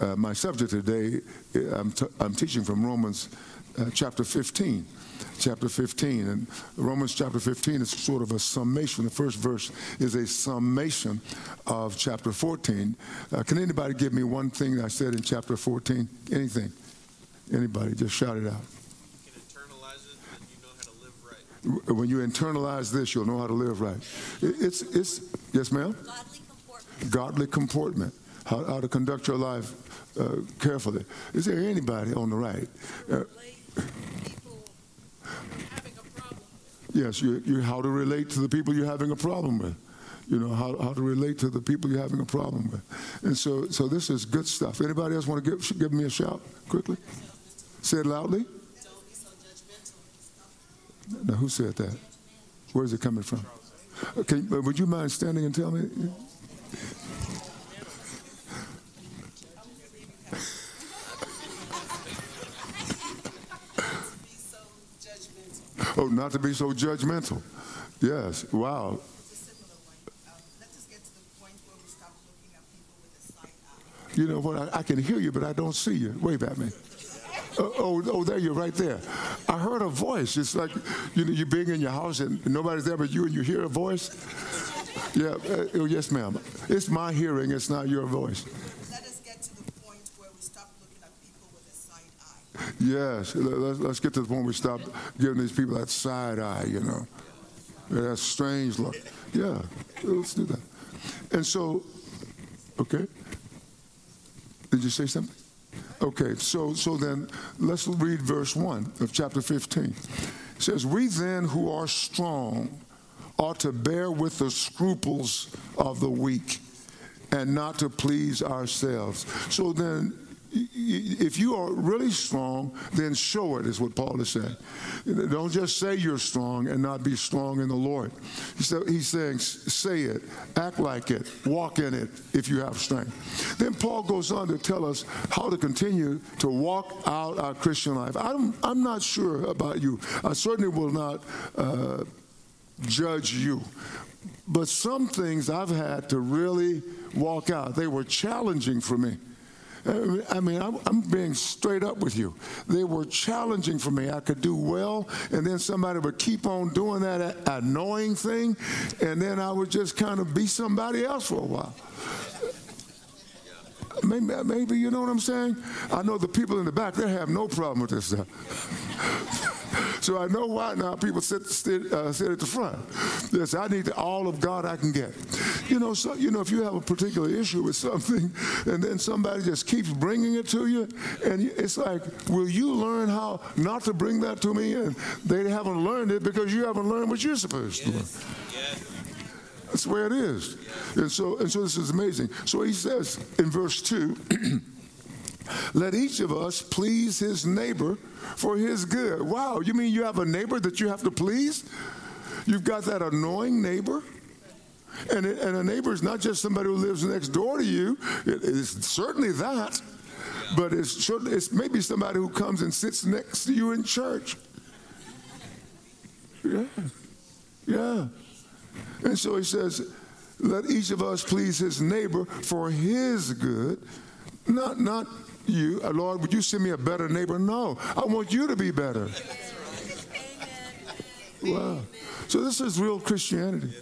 Uh, my subject today, uh, I'm, t- I'm teaching from Romans uh, chapter 15. Chapter 15. And Romans chapter 15 is sort of a summation. The first verse is a summation of chapter 14. Uh, can anybody give me one thing I said in chapter 14? Anything? Anybody? Just shout it out. You can internalize it and you know how to live right. When you internalize this, you'll know how to live right. It's, it's yes, ma'am? Godly comportment. godly comportment, how, how to conduct your life uh, carefully. Is there anybody on the right? Uh, yes, you, you how to relate to the people you're having a problem with. You know how, how to relate to the people you're having a problem with, and so so this is good stuff. Anybody else want to give give me a shout quickly? Say it loudly. Now, who said that? Where's it coming from? Okay, but would you mind standing and tell me? Be so judgmental. Oh, not to be so judgmental. Yes. Wow. It's a similar one. Let us get to the point where we stop looking at people with a side eye. You know what? I, I can hear you, but I don't see you. Wave at me. Oh, oh, oh, there you're right there. I heard a voice. It's like you know, you're being in your house and nobody's there but you, and you hear a voice. Yeah. Uh, oh, yes, ma'am. It's my hearing. It's not your voice. Let us get to the point where we stop looking at people with a side eye. Yes. let- Let's, let's get to the point where we stop giving these people that side eye. You know, that strange look. Yeah. Let's do that. And so, okay. Did you say something? Okay, so so then let's read verse 1 of chapter 15. It says, We then who are strong ought to bear with the scruples of the weak and not to please ourselves. So then, if you are really strong, then show it, is what Paul is saying. Don't just say you're strong and not be strong in the Lord. He's saying, say it, act like it, walk in it if you have strength. Then Paul goes on to tell us how to continue to walk out our Christian life. I'm, I'm not sure about you. I certainly will not. Uh, judge you. But some things I've had to really walk out. They were challenging for me. Uh, I mean, I'm, I'm being straight up with you. They were challenging for me. I could do well, and then somebody would keep on doing that annoying thing, and then I would just kind of be somebody else for a while. Maybe, maybe you know what I'm saying? I know the people in the back, they have no problem with this stuff. So I know why now people sit, sit, uh, sit at the front. Yes, I need all of God I can get. You know, so, you know, if you have a particular issue with something, and then somebody just keeps bringing it to you, and it's like, will you learn how not to bring that to me? And they haven't learned it because you haven't learned what you're supposed to learn. Yes. That's way it is. And so, and so this is amazing. So he says in verse 2 let each of us please his neighbor for his good. Wow, you mean you have a neighbor that you have to please? You've got that annoying neighbor? And, it, and a neighbor is not just somebody who lives next door to you, it is certainly that. But it's, it's maybe somebody who comes and sits next to you in church. Yeah. Yeah. And so he says, let each of us please his neighbor for his good, not not you. Uh, Lord, would you send me a better neighbor? No, I want you to be better. Wow. So this is real Christianity.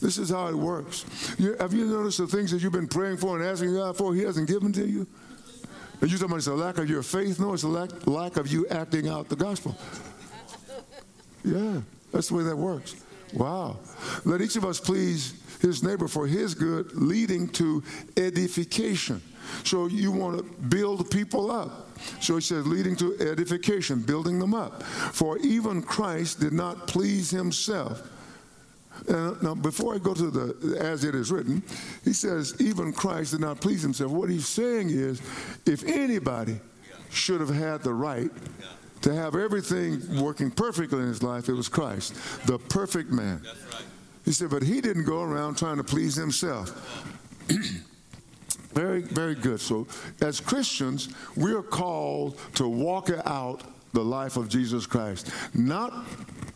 This is how it works. You, have you noticed the things that you've been praying for and asking God for, He hasn't given to you? And you talking about it's a lack of your faith? No, it's a lack, lack of you acting out the gospel. Yeah, that's the way that works. Wow. Let each of us please his neighbor for his good, leading to edification. So you want to build people up. So he says, leading to edification, building them up. For even Christ did not please himself. And now, before I go to the as it is written, he says, even Christ did not please himself. What he's saying is, if anybody should have had the right to have everything working perfectly in his life, it was Christ, the perfect man. He said, but he didn't go around trying to please himself. very, very good. So, as Christians, we are called to walk out the life of Jesus Christ, not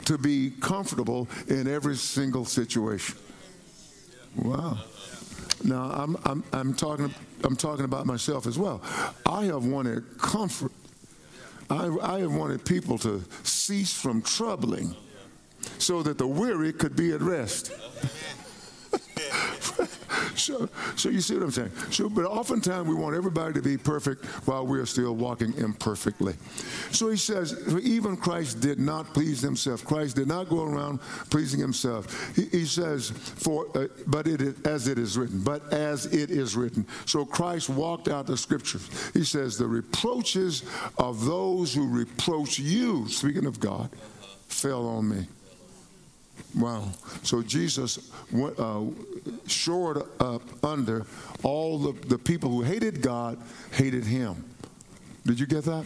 to be comfortable in every single situation. Wow. Now, I'm, I'm, I'm talking I'm talking about myself as well. I have wanted comfort. I, I have wanted people to cease from troubling so that the weary could be at rest. So, so you see what I'm saying? So, but oftentimes we want everybody to be perfect while we are still walking imperfectly. So he says, even Christ did not please himself. Christ did not go around pleasing himself. He, he says, for uh, but it is, as it is written, but as it is written. So Christ walked out the scriptures. He says, the reproaches of those who reproach you, speaking of God, fell on me. Wow. So Jesus went, uh, shored up under all the, the people who hated God, hated him. Did you get that?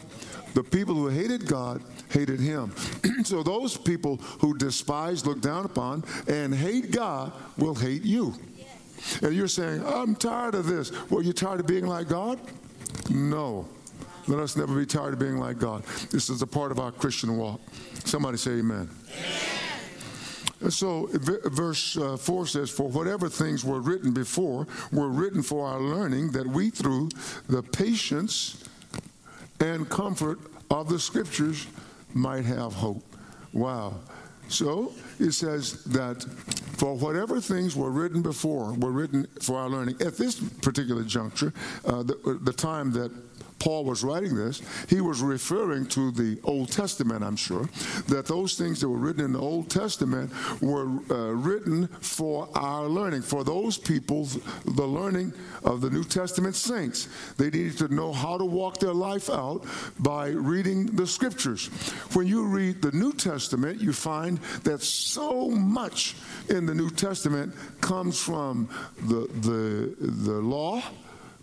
The people who hated God hated him. so those people who despise, look down upon, and hate God will hate you. And you're saying, I'm tired of this. Well, you're tired of being like God? No. Let us never be tired of being like God. This is a part of our Christian walk. Somebody say amen. amen. So, verse uh, 4 says, For whatever things were written before were written for our learning, that we through the patience and comfort of the scriptures might have hope. Wow. So it says that for whatever things were written before were written for our learning. At this particular juncture, uh, the, the time that Paul was writing this, he was referring to the Old Testament, I'm sure, that those things that were written in the Old Testament were uh, written for our learning, for those people, the learning of the New Testament saints. They needed to know how to walk their life out by reading the scriptures. When you read the New Testament, you find that so much in the New Testament comes from the, the, the law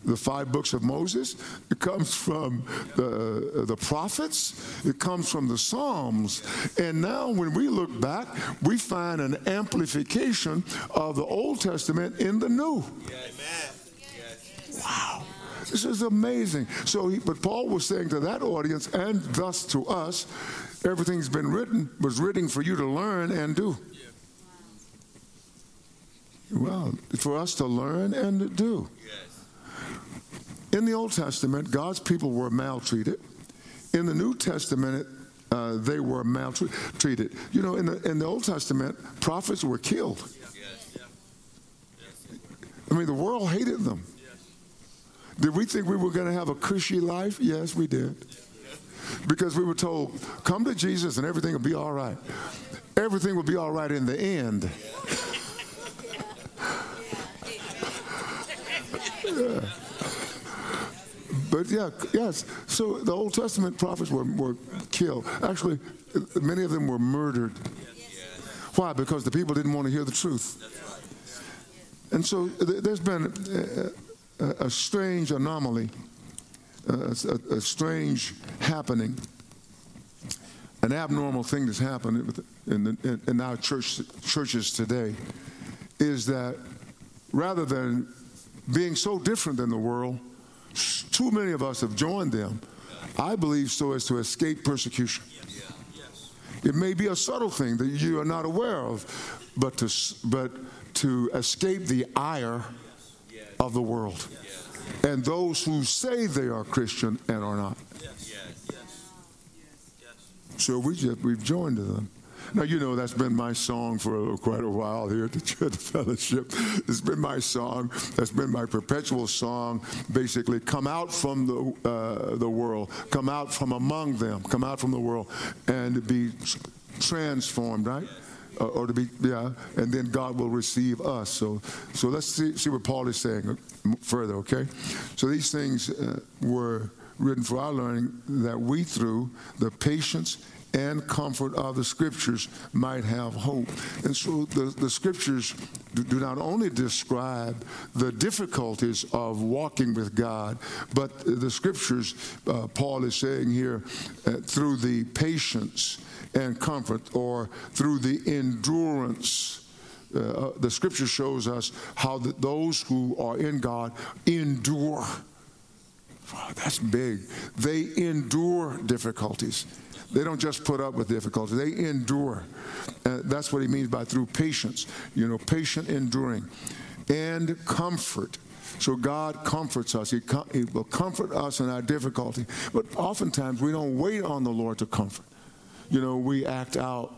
the five books of Moses. It comes from the, uh, the prophets. It comes from the Psalms. And now, when we look back, we find an amplification of the Old Testament in the New. Yes. Wow. This is amazing. So, he, but Paul was saying to that audience and thus to us, everything's been written, was written for you to learn and do. Well, for us to learn and to do. Yes. In the Old Testament, God's people were maltreated. In the New Testament, uh, they were maltreated. You know, in the, in the Old Testament, prophets were killed. I mean, the world hated them. Did we think we were going to have a cushy life? Yes, we did. Because we were told, come to Jesus and everything will be all right. Everything will be all right in the end. But yeah, yes. So the Old Testament prophets were, were killed. Actually, many of them were murdered. Why? Because the people didn't want to hear the truth. And so there's been a, a strange anomaly, a, a, a, strange happening, an abnormal thing that's happened in, the, in our church, churches today is that rather than being so different than the world, too many of us have joined them, I believe, so as to escape persecution. It may be a subtle thing that you are not aware of, but to, but to escape the ire of the world and those who say they are Christian and are not. So we just, we've joined them. Now, you know, that's been my song for quite a while here at the Church Fellowship. It's been my song. That's been my perpetual song. Basically, come out from the, uh, the world, come out from among them, come out from the world, and be transformed, right? Uh, or to be yeah and then god will receive us so so let's see, see what paul is saying further okay so these things uh, were written for our learning that we through the patience and comfort of the scriptures might have hope. And so the, the scriptures do not only describe the difficulties of walking with God, but the scriptures, uh, Paul is saying here, uh, through the patience and comfort or through the endurance. Uh, uh the scripture shows us how the, those who are in God endure. Wow, that's big. They endure difficulties. They don't just put up with difficulty, they endure. Uh, that's what he means by through patience, you know, patient enduring and comfort. So God comforts us. He, com- he will comfort us in our difficulty. But oftentimes we don't wait on the Lord to comfort. You know, we act out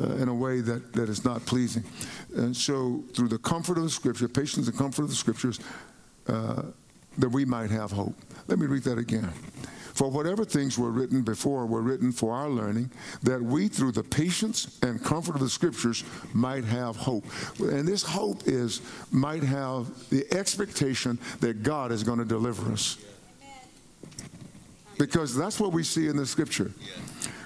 uh, in a way that, that is not pleasing. And so, through the comfort of the Scripture, patience and comfort of the Scriptures, uh, that we might have hope. Let me read that again. For whatever things were written before were written for our learning, that we, through the patience and comfort of the Scriptures, might have hope. And this hope is, might have the expectation that God is going to deliver us. Because that's what we see in the Scripture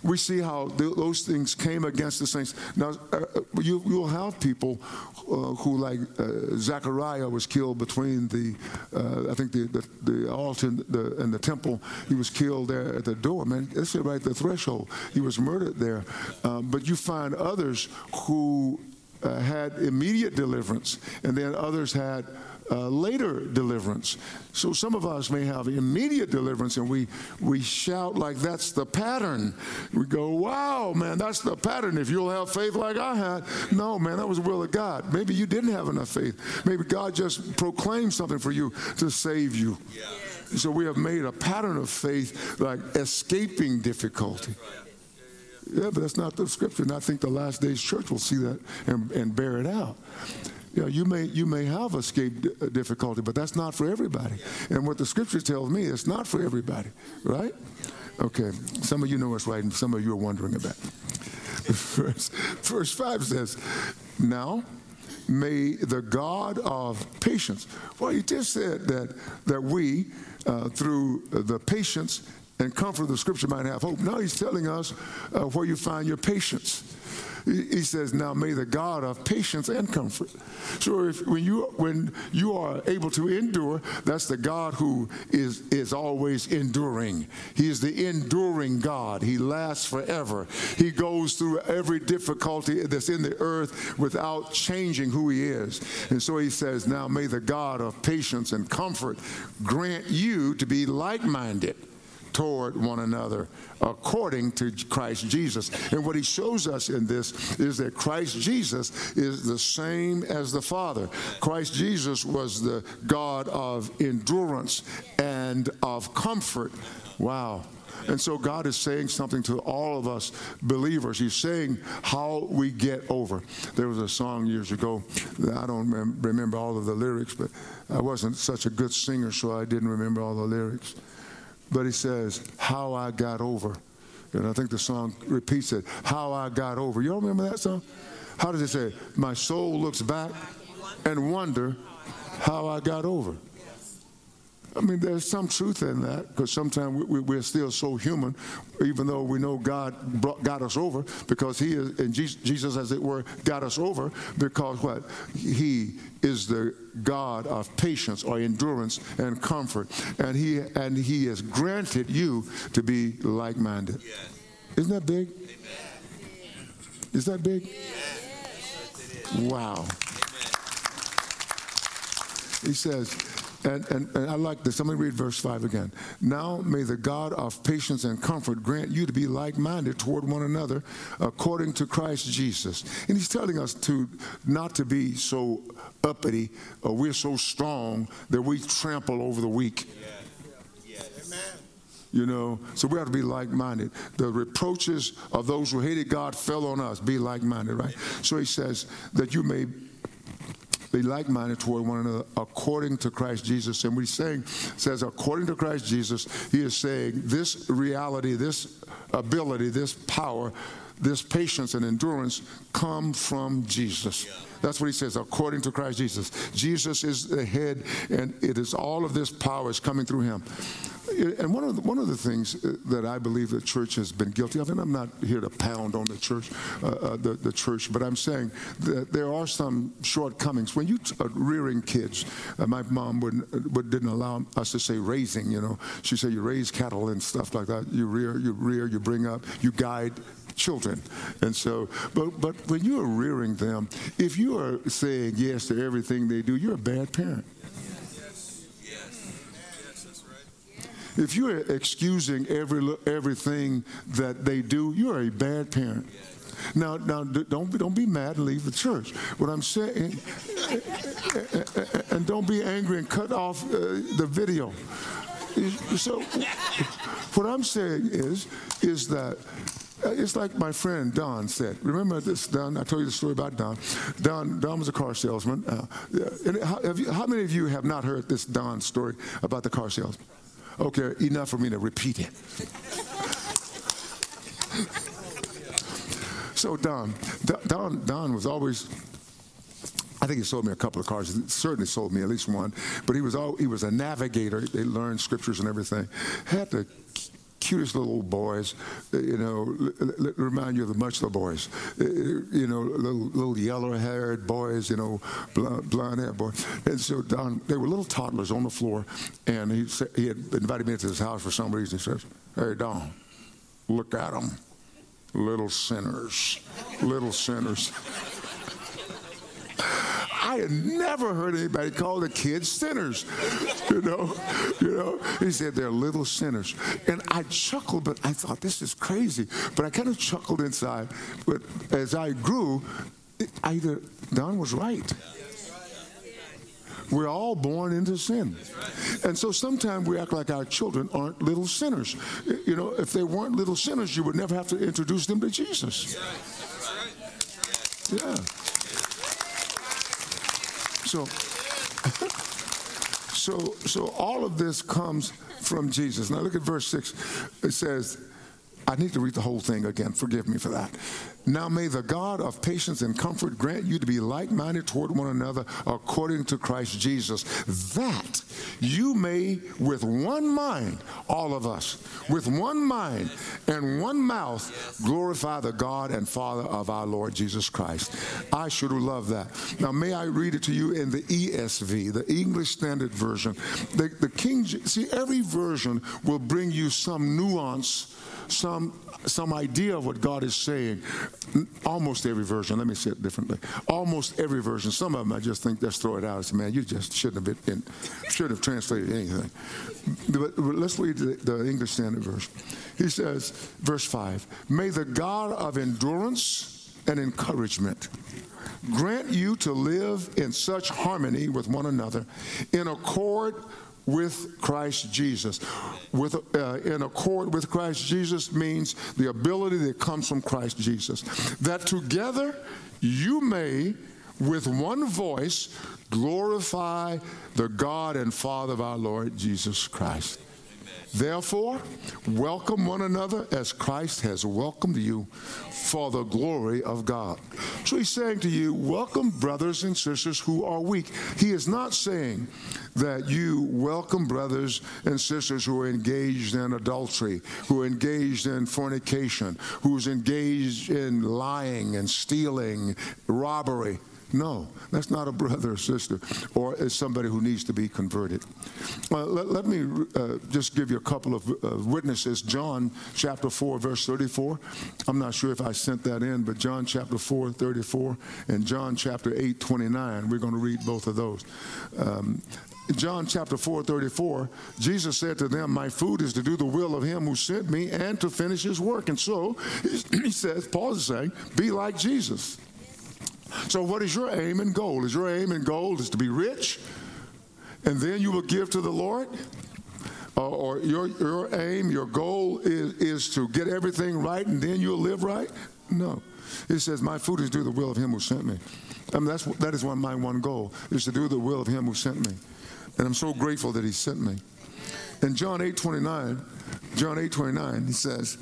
we see how th- those things came against the saints. Now, uh, you, will have people uh, who, like uh, Zechariah, was killed between the, uh, I think, the, the, the altar and the, and the, temple. He was killed there at the door, man. That's right the threshold. He was murdered there. Um, but you find others who uh, had immediate deliverance, and then others had uh, later deliverance. So some of us may have immediate deliverance and we, we shout like that's the pattern. We go, wow, man, that's the pattern. If you'll have faith like I had. No, man, that was the will of God. Maybe you didn't have enough faith. Maybe God just proclaimed something for you to save you. Yeah. So we have made a pattern of faith like escaping difficulty. Yeah, but that's not the scripture. And I think the last days church will see that and, and bear it out. You, know, you may you may have escaped uh, difficulty, but that's not for everybody. And what the scripture tells me, it's not for everybody, right? Okay, some of you know what's right, and some of you are wondering about. Verse, verse five says, "Now." May the God of patience. Well, he just said that that we, uh, through the patience and comfort the Scripture, might have hope. Now he's telling us uh, where you find your patience. He says, "Now may the God of patience and comfort." So if, when you when you are able to endure, that's the God who is is always enduring. He is the enduring God. He lasts forever. He goes through every difficulty that's in the earth without changing who He is. And so He says, "Now may the God of patience and comfort grant you to be like-minded." Toward one another according to Christ Jesus. And what he shows us in this is that Christ Jesus is the same as the Father. Christ Jesus was the God of endurance and of comfort. Wow. And so God is saying something to all of us believers. He's saying how we get over. There was a song years ago, I don't remember all of the lyrics, but I wasn't such a good singer, so I didn't remember all the lyrics. But he says, How I Got Over. And I think the song repeats it, How I Got Over. You all remember that song? How does it say? My soul looks back and wonder how I got over. I mean, there's some truth in that because sometimes we, we, are still so human, even though we know God brought, got us over because He is, and Jesus, as it were, got us over because what? He is the God of patience or endurance and comfort, and He and He has granted you to be like-minded. Yes. Isn't that big? Amen. Is that big? Yes. Wow. Amen. He says and, and, and I like this. Let me read verse 5 again. Now may the God of patience and comfort grant you to be like minded toward one another according to Christ Jesus. And he's telling us to not to be so uppity or we're so strong that we trample over the weak. You know, so we have to be like minded. The reproaches of those who hated God fell on us. Be like minded, right? So he says that you may be like-minded toward one another according to Christ Jesus. And we saying says according to Christ Jesus, he is saying this reality, this ability, this power, this patience and endurance come from Jesus. That's what he says, according to Christ Jesus. Jesus is the head, and it is all of this power is coming through him. And one of the, one of the things uh, that I believe the church has been guilty of, and I'm not here to pound on the church, uh, uh, the, the church, but I'm saying that there are some shortcomings. When you are rearing kids, uh, my mom wouldn't, would, didn't allow us to say raising. You know, she said you raise cattle and stuff like that. You rear, you rear, you bring up, you guide children. And so, but but when you are rearing them, if you are saying yes to everything they do, you're a bad parent. If you're excusing every, everything that they do, you're a bad parent. Now, now, don't don't be mad and leave the church. What I'm saying, and don't be angry and cut off uh, the video. So, what I'm saying is, is that uh, it's like my friend Don said. Remember this, Don? I told you the story about Don. Don, Don was a car salesman. Uh, and how, you, how many of you have not heard this Don story about the car salesman? Okay, enough for me to repeat it. so Don, Don, Don was always I think he sold me a couple of cars. He certainly sold me at least one. But he was all, he was a navigator. They learned scriptures and everything. Had the cutest little boys, uh, you know, remind you of the Muchler boys, uh, you know, little, little yellow-haired boys, you know, blonde-haired boys. And so Don, they were little toddlers on the floor, and he said, he had invited me into his house for some reason. He says, "Hey Don, look at them, little sinners, little sinners." Had never heard anybody call the kids sinners. You know, you know. He said they're little sinners, and I chuckled, but I thought this is crazy. But I kind of chuckled inside. But as I grew, either Don was right. We're all born into sin. And so sometimes we act like our children aren't little sinners. You know, if they weren't little sinners, you would never have to introduce them to Jesus. Yeah. So, so, so all of this comes from Jesus. Now look at verse six. It says, I need to read the whole thing again. Forgive me for that. Now may the God of patience and comfort grant you to be like minded toward one another according to Christ Jesus, that you may, with one mind, all of us, with one mind and one mouth, glorify the God and Father of our Lord Jesus Christ. I should love that. Now, may I read it to you in the ESV, the English Standard Version. The, the King, see, every version will bring you some nuance some some idea of what God is saying. Almost every version. Let me say it differently. Almost every version. Some of them I just think let's throw it out. I say, man, you just shouldn't have been should have translated anything. But, but let's read the, the English Standard Version. He says, verse five: May the God of endurance and encouragement grant you to live in such harmony with one another, in accord with Christ Jesus. With, uh, in accord with Christ Jesus means the ability that comes from Christ Jesus. That together you may, with one voice, glorify the God and Father of our Lord Jesus Christ. Therefore, welcome one another as Christ has welcomed you for the glory of God. So he's saying to you, welcome brothers and sisters who are weak. He is not saying that you welcome brothers and sisters who are engaged in adultery, who are engaged in fornication, who's engaged in lying and stealing, robbery. No, that's not a brother or sister, or is somebody who needs to be converted. Uh, let, let, me uh, just give you a couple of uh, witnesses. John chapter 4, verse 34. I'm not sure if I sent that in, but John chapter 4, 34, and John chapter 8, 29. We're going to read both of those. Um, John chapter 4, 34, Jesus said to them, My food is to do the will of him who sent me and to finish his work. And so he says, Paul is saying, be like Jesus. So, what is your aim and goal? Is your aim and goal is to be rich, and then you will give to the Lord? Uh, or your, your aim, your goal is, is to get everything right and then you'll live right? No. It says, My food is to do the will of him who sent me. I mean, that's, that is one, my one goal, is to do the will of him who sent me. And I'm so grateful that he sent me. In John 8 29, John 8 29, he says,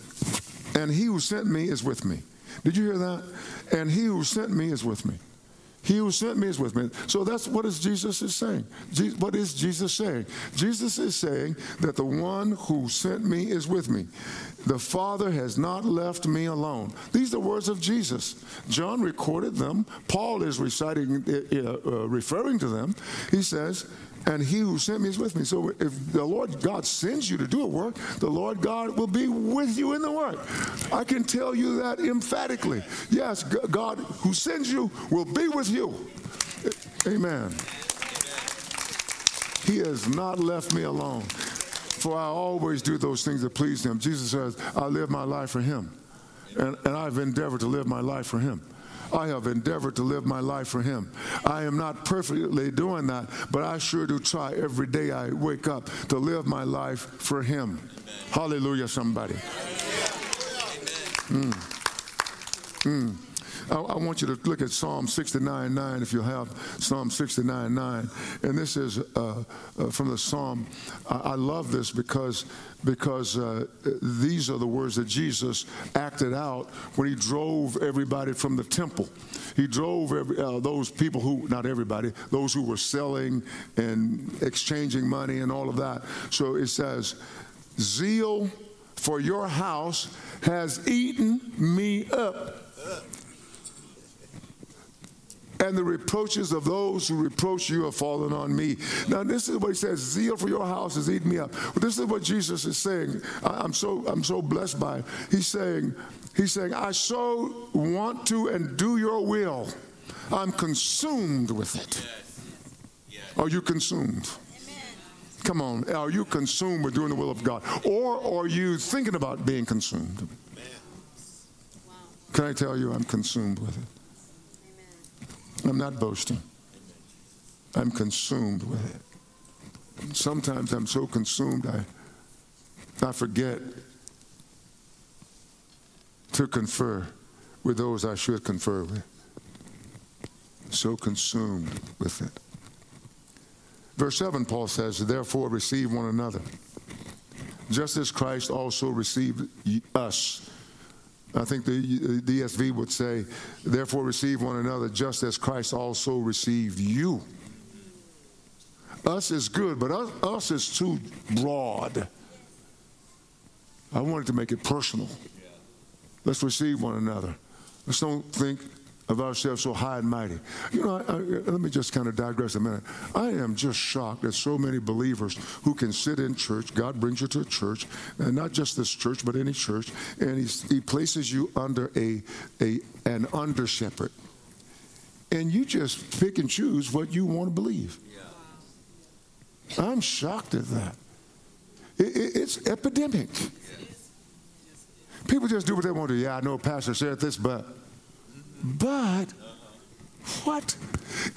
And he who sent me is with me. Did you hear that? And he who sent me is with me. He who sent me is with me. So that's what is Jesus is saying. Je- what is Jesus saying? Jesus is saying that the one who sent me is with me. The Father has not left me alone. These are words of Jesus. John recorded them. Paul is reciting, uh, uh, referring to them. He says, and he who sent me is with me. So if the Lord God sends you to do a work, the Lord God will be with you in the work. I can tell you that emphatically. Yes, God who sends you will be with you. Amen. He has not left me alone. For I always do those things that please him. Jesus says, I live my life for him. And, and I've endeavored to live my life for Him. I have endeavored to live my life for Him. I am not perfectly doing that, but I sure do try every day I wake up to live my life for Him. Hallelujah, somebody. Mm. Mm. I, I, want you to look at Psalm 69 9 if you have Psalm 69 9. And this is uh, uh, from the Psalm. I, I, love this because, because uh, these are the words that Jesus acted out when he drove everybody from the temple. He drove every, uh, those people who, not everybody, those who were selling and exchanging money and all of that. So it says, Zeal for your house has eaten me up and the reproaches of those who reproach you have fallen on me. Now, this is what he says: zeal for your house has eaten me up. But this is what Jesus is saying. I'm so I'm so blessed by. It. He's saying, He's saying, I so want to and do your will. I'm consumed with it. Yes. Yes. Are you consumed? Come on, are you consumed with doing the will of God? Or are you thinking about being consumed? Can I tell you I'm consumed with it? I'm not boasting. I'm consumed with it. Sometimes I'm so consumed I, I forget to confer with those I should confer with. So consumed with it. Verse 7, Paul says, Therefore receive one another, just as Christ also received us I think the ESV would say, therefore receive one another just as Christ also received you. Us is good, but us, us is too broad. I wanted to make it personal. Let's receive one another. Let's don't think of ourselves so high and mighty. You know, I, I, let me just kind of digress a minute. I am just shocked at so many believers who can sit in church. God brings you to a church, and not just this church, but any church, and He places you under a, a an under shepherd, and you just pick and choose what you want to believe. Yeah. I'm shocked at that. It, it, it's epidemic. People just do what they want to. Yeah, I know Pastor said this, but but what?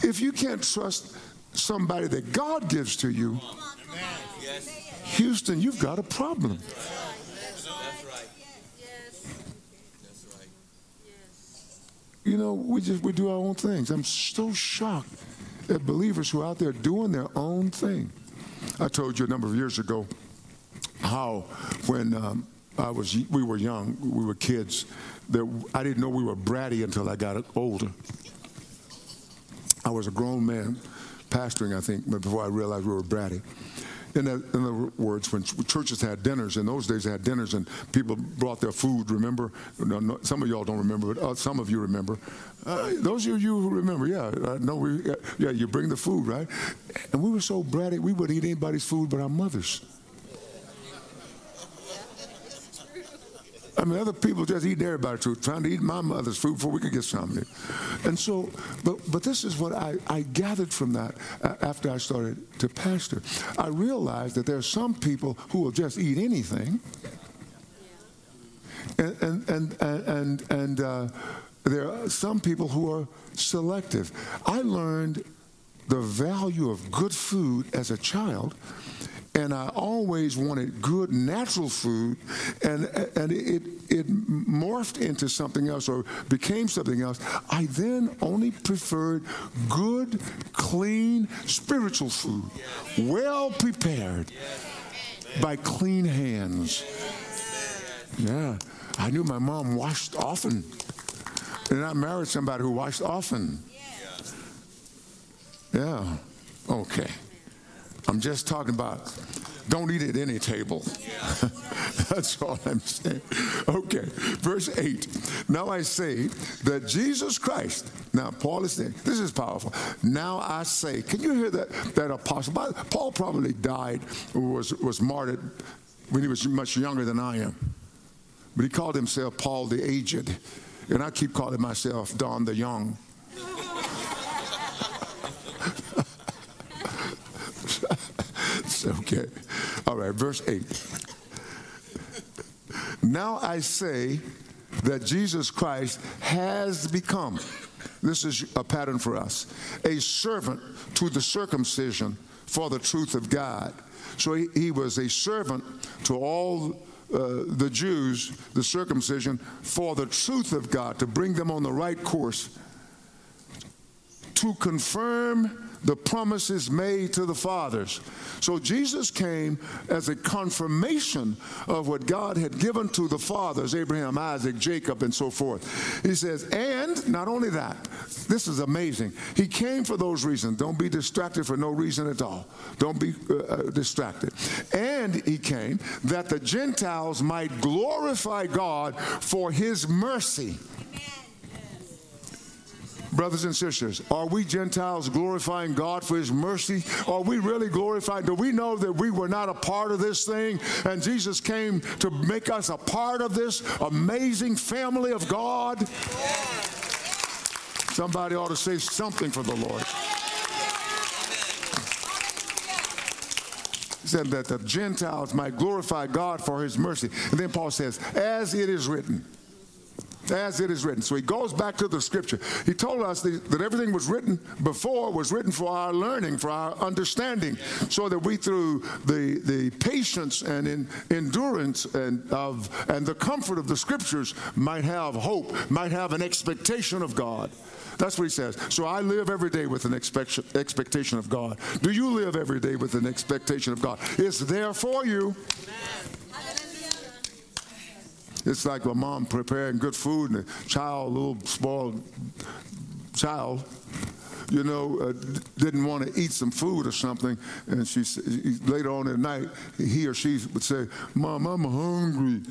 If you can't trust somebody that God gives to you, Houston, you've got a problem. You know, we just we do our own things. I'm so shocked at believers who are out there doing their own thing. I told you a number of years ago how when um, I was we were young, we were kids, that I didn't know we were bratty until I got older. I was a grown man, pastoring, I think, but before I realized we were bratty. In, in other words, when churches had dinners, in those days they had dinners and people brought their food, remember? No, no, some of y'all don't remember, but uh, some of you remember. Uh, those of you who remember, yeah, I know we, yeah, you bring the food, right? And we were so bratty, we wouldn't eat anybody's food but our mothers. I mean, other people just eating everybody's food, trying to eat my mother's food before we could get something. And so, but, but this is what I, I gathered from that after I started to pastor. I realized that there are some people who will just eat anything. And, and, and, and, and uh, there are some people who are selective. I learned the value of good food as a child and I always wanted good natural food, and and it it morphed into something else or became something else. I then only preferred good, clean, spiritual food, well prepared by clean hands. Yeah, I knew my mom washed often, and I married somebody who washed often. Yeah, okay. I'm just talking about don't eat at any table. That's all I'm saying. Okay, verse 8. Now I say that Jesus Christ, now Paul is saying, this is powerful. Now I say, can you hear that, that apostle? Paul probably died, was, was martyred when he was much younger than I am. But he called himself Paul the Aged. And I keep calling myself Don the Young. It's okay. All right, verse 8. Now I say that Jesus Christ has become, this is a pattern for us, a servant to the circumcision for the truth of God. So he, he was a servant to all uh, the Jews, the circumcision, for the truth of God, to bring them on the right course, to confirm the promises made to the fathers. So Jesus came as a confirmation of what God had given to the fathers Abraham, Isaac, Jacob, and so forth. He says, and not only that, this is amazing. He came for those reasons. Don't be distracted for no reason at all. Don't be uh, uh, distracted. And he came that the Gentiles might glorify God for his mercy. Brothers and sisters, are we Gentiles glorifying God for His mercy? Are we really glorifying? Do we know that we were not a part of this thing and Jesus came to make us a part of this amazing family of God? Somebody ought to say something for the Lord. He said that the Gentiles might glorify God for His mercy. And then Paul says, as it is written as it is written. So he goes back to the scripture. He told us that everything was written before was written for our learning, for our understanding, so that we through the, the patience and in, endurance and of and the comfort of the scriptures might have hope, might have an expectation of God. That's what he says. So I live every day with an expect, expectation of God. Do you live every day with an expectation of God? It's there for you. It's like a mom preparing good food and a child, a little spoiled child, you know, uh, didn't want to eat some food or something, and she later on at night, he or she would say, "Mom, I'm hungry."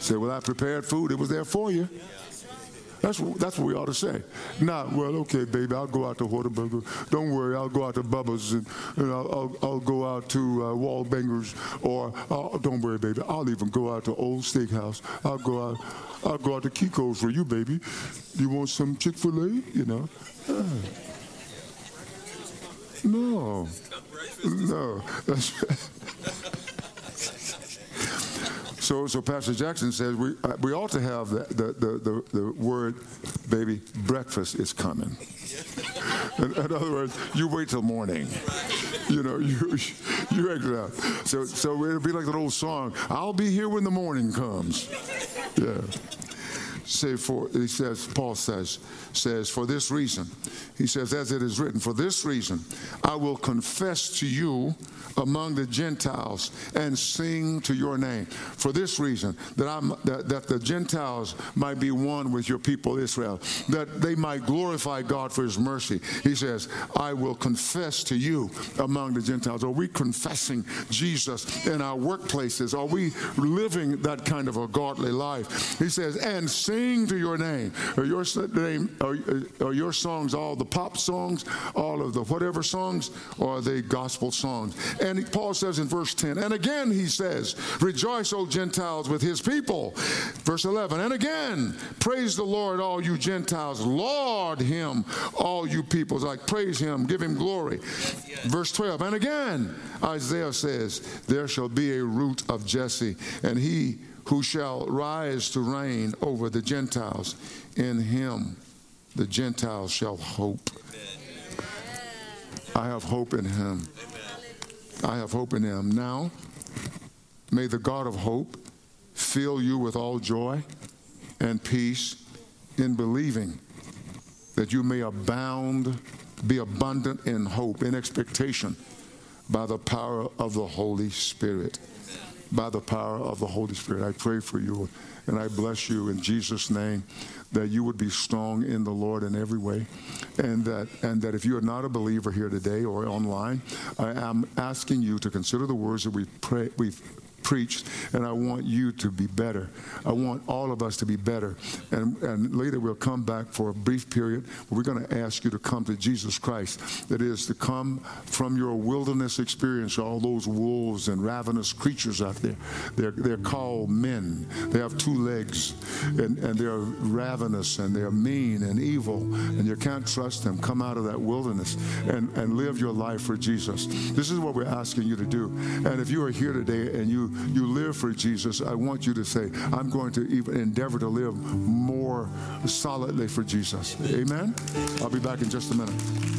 Say, "Well, I prepared food. It was there for you." That's what, that's what we ought to say. Not, well, okay, baby, I'll go out to Whataburger. Don't worry, I'll go out to Bubba's and, and I'll, I'll, I'll, go out to uh, Wallbangers or uh, don't worry, baby, I'll even go out to Old Steakhouse. I'll go out, I'll go out to Kiko's for you, baby. You want some Chick Fil A? You know. Uh, no, no. So, so Pastor Jackson says we, uh, we ought to have the, the, the, the, word, baby, breakfast is coming. in, in, other words, you wait till morning. You know, you you exit out. So, so it'll be like that old song, I'll be here when the morning comes. Yeah say for he says paul says says for this reason. He says as it is written for this reason i will confess to you among the gentiles and sing to your name. For this reason that I'm that, that the gentiles might be one with your people israel that they might glorify god for his mercy. He says i will confess to you among the gentiles. Are we confessing jesus in our workplaces? Are we living that kind of a godly life? He says and sing sing to your name, or your name, or your songs, all the pop songs, all of the whatever songs, or the gospel songs. And Paul says in verse 10, and again he says, Rejoice, O Gentiles, with his people. Verse 11, and again, praise the Lord, all you Gentiles. Laud him, all you peoples. Like, praise him, give him glory. Verse 12, and again, Isaiah says, There shall be a root of Jesse, and he who shall rise to reign over the Gentiles. In him the Gentiles shall hope. I have hope in him. I have hope in him. Now, may the God of hope fill you with all joy and peace in believing that you may abound, be abundant in hope, in expectation by the power of the Holy Spirit by the power of the Holy Spirit. I pray for you and I bless you in Jesus' name that you would be strong in the Lord in every way. And that, and that if you are not a believer here today or online, I am asking you to consider the words that we pray, we've preached, and I want you to be better. I want all of us to be better. And, and later we'll come back for a brief period we're going to ask you to come to Jesus Christ. That is, to come from your wilderness experience, all those wolves and ravenous creatures out there. They're, they're called men. They have two legs, and, and they're ravenous, and they're mean and evil, and you can't trust them. Come out of that wilderness and, and live your life for Jesus. This is what we're asking you to do. And if you are here today and you you live for Jesus, I want you to say, I'm going to even endeavor to live more solidly for Jesus. Amen? I'll be back in just a minute.